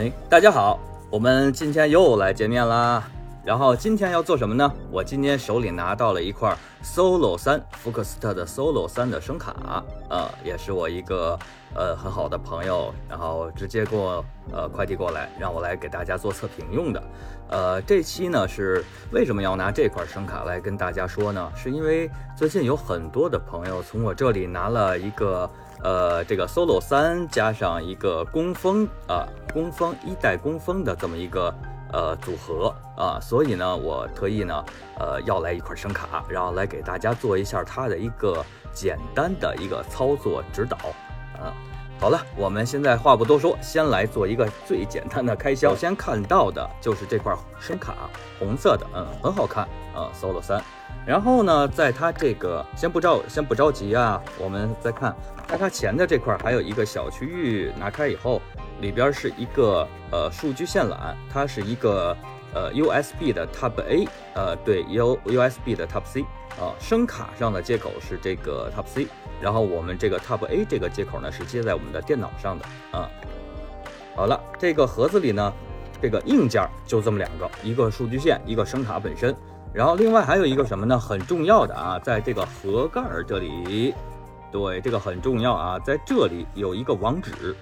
哎，大家好，我们今天又来见面啦。然后今天要做什么呢？我今天手里拿到了一块 Solo 三福克斯特的 Solo 三的声卡，呃，也是我一个呃很好的朋友，然后直接给我呃快递过来，让我来给大家做测评用的。呃，这期呢是为什么要拿这块声卡来跟大家说呢？是因为最近有很多的朋友从我这里拿了一个呃这个 Solo 三加上一个工风啊工风一代工风的这么一个。呃，组合啊，所以呢，我特意呢，呃，要来一块声卡，然后来给大家做一下它的一个简单的一个操作指导。啊，好了，我们现在话不多说，先来做一个最简单的开箱。首先看到的就是这块声卡，红色的，嗯，很好看啊，Solo 三。然后呢，在它这个先不着先不着急啊，我们再看，在它前的这块还有一个小区域，拿开以后。里边是一个呃数据线缆，它是一个呃 USB 的 Type A，呃对 U USB 的 Type C 啊，声卡上的接口是这个 Type C，然后我们这个 Type A 这个接口呢是接在我们的电脑上的啊。好了，这个盒子里呢，这个硬件就这么两个，一个数据线，一个声卡本身，然后另外还有一个什么呢？很重要的啊，在这个盒盖儿这里，对这个很重要啊，在这里有一个网址。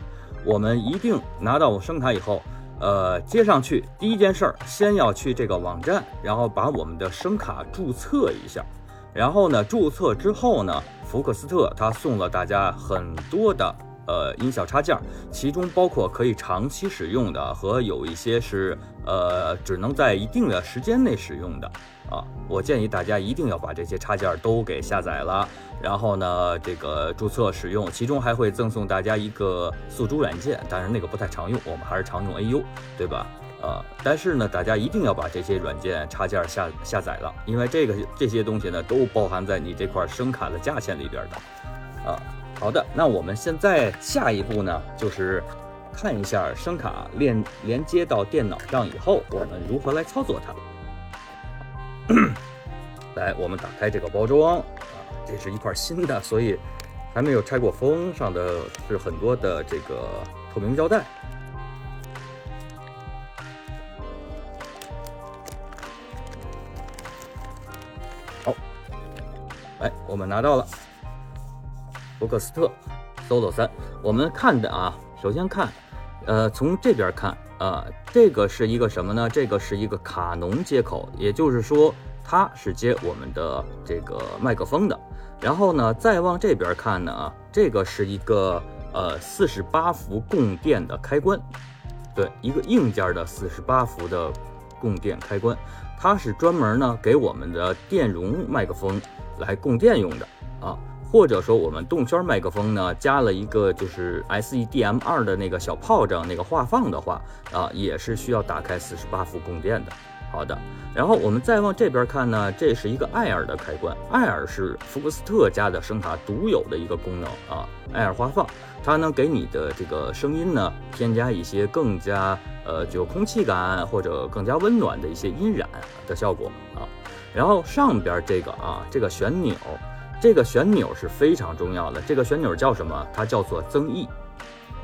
我们一定拿到声卡以后，呃，接上去第一件事儿，先要去这个网站，然后把我们的声卡注册一下。然后呢，注册之后呢，福克斯特他送了大家很多的呃音效插件，其中包括可以长期使用的和有一些是呃只能在一定的时间内使用的啊。我建议大家一定要把这些插件都给下载了。然后呢，这个注册使用，其中还会赠送大家一个宿主软件，但是那个不太常用，我们还是常用 AU，对吧？呃，但是呢，大家一定要把这些软件插件下下载了，因为这个这些东西呢，都包含在你这块声卡的价钱里边的。啊，好的，那我们现在下一步呢，就是看一下声卡连连接到电脑上以后，我们如何来操作它。来，我们打开这个包装啊。这是一块新的，所以还没有拆过封，上的是很多的这个透明胶带。好，来，我们拿到了福克斯特 Solo 三。我们看的啊，首先看，呃，从这边看啊，这个是一个什么呢？这个是一个卡农接口，也就是说，它是接我们的这个麦克风的。然后呢，再往这边看呢，啊，这个是一个呃四十八伏供电的开关，对，一个硬件的四十八伏的供电开关，它是专门呢给我们的电容麦克风来供电用的啊，或者说我们动圈麦克风呢加了一个就是 SEDM 二的那个小炮仗那个话放的话啊，也是需要打开四十八伏供电的。好的，然后我们再往这边看呢，这是一个艾尔的开关。艾尔是福克斯特家的声卡独有的一个功能啊，艾尔花放，它能给你的这个声音呢添加一些更加呃具有空气感或者更加温暖的一些音染的效果啊。然后上边这个啊，这个旋钮，这个旋钮是非常重要的。这个旋钮叫什么？它叫做增益。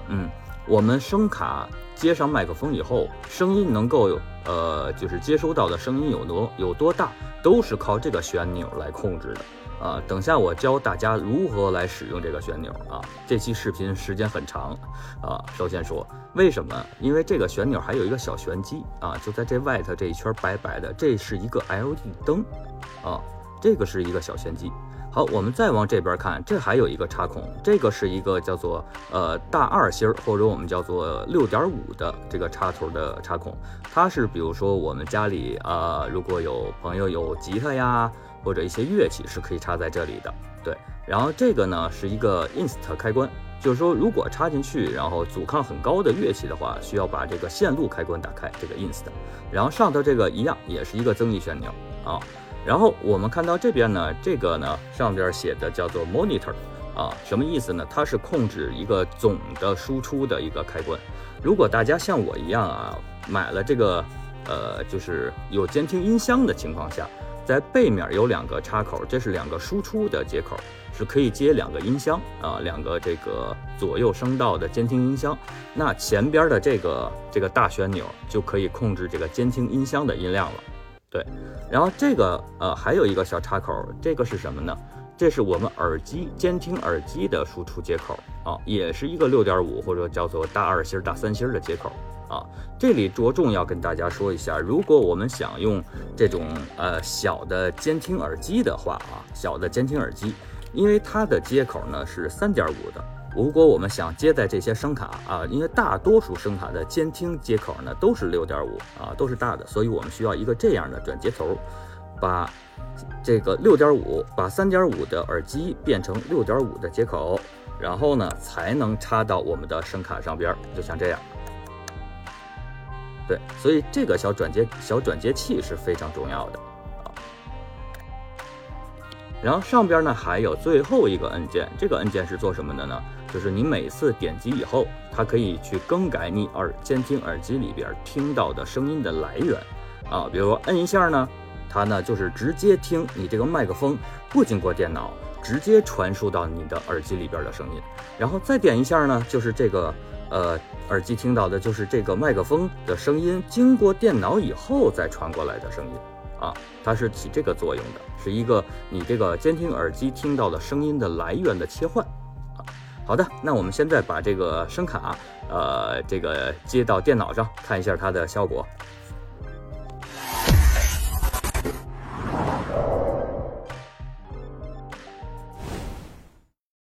嗯，我们声卡接上麦克风以后，声音能够有。呃，就是接收到的声音有多有多大，都是靠这个旋钮来控制的啊。等下我教大家如何来使用这个旋钮啊。这期视频时间很长啊。首先说为什么？因为这个旋钮还有一个小旋机啊，就在这外头这一圈白白的，这是一个 LED 灯啊，这个是一个小旋机。好，我们再往这边看，这还有一个插孔，这个是一个叫做呃大二芯儿，或者我们叫做六点五的这个插头的插孔，它是比如说我们家里啊，如果有朋友有吉他呀，或者一些乐器是可以插在这里的。对，然后这个呢是一个 inst 开关，就是说如果插进去，然后阻抗很高的乐器的话，需要把这个线路开关打开，这个 inst，然后上头这个一样，也是一个增益旋钮啊。然后我们看到这边呢，这个呢上边写的叫做 monitor，啊，什么意思呢？它是控制一个总的输出的一个开关。如果大家像我一样啊，买了这个，呃，就是有监听音箱的情况下，在背面有两个插口，这是两个输出的接口，是可以接两个音箱啊，两个这个左右声道的监听音箱。那前边的这个这个大旋钮就可以控制这个监听音箱的音量了。对，然后这个呃还有一个小插口，这个是什么呢？这是我们耳机监听耳机的输出接口啊，也是一个六点五或者叫做大二芯、大三芯的接口啊。这里着重要跟大家说一下，如果我们想用这种呃小的监听耳机的话啊，小的监听耳机，因为它的接口呢是三点五的。如果我们想接在这些声卡啊，因为大多数声卡的监听接口呢都是六点五啊，都是大的，所以我们需要一个这样的转接头，把这个六点五把三点五的耳机变成六点五的接口，然后呢才能插到我们的声卡上边，就像这样。对，所以这个小转接小转接器是非常重要的。然后上边呢还有最后一个按键，这个按键是做什么的呢？就是你每次点击以后，它可以去更改你耳监听耳机里边听到的声音的来源啊。比如说摁一下呢，它呢就是直接听你这个麦克风，不经过电脑，直接传输到你的耳机里边的声音。然后再点一下呢，就是这个呃耳机听到的就是这个麦克风的声音，经过电脑以后再传过来的声音。啊，它是起这个作用的，是一个你这个监听耳机听到的声音的来源的切换。啊，好的，那我们现在把这个声卡，呃，这个接到电脑上，看一下它的效果。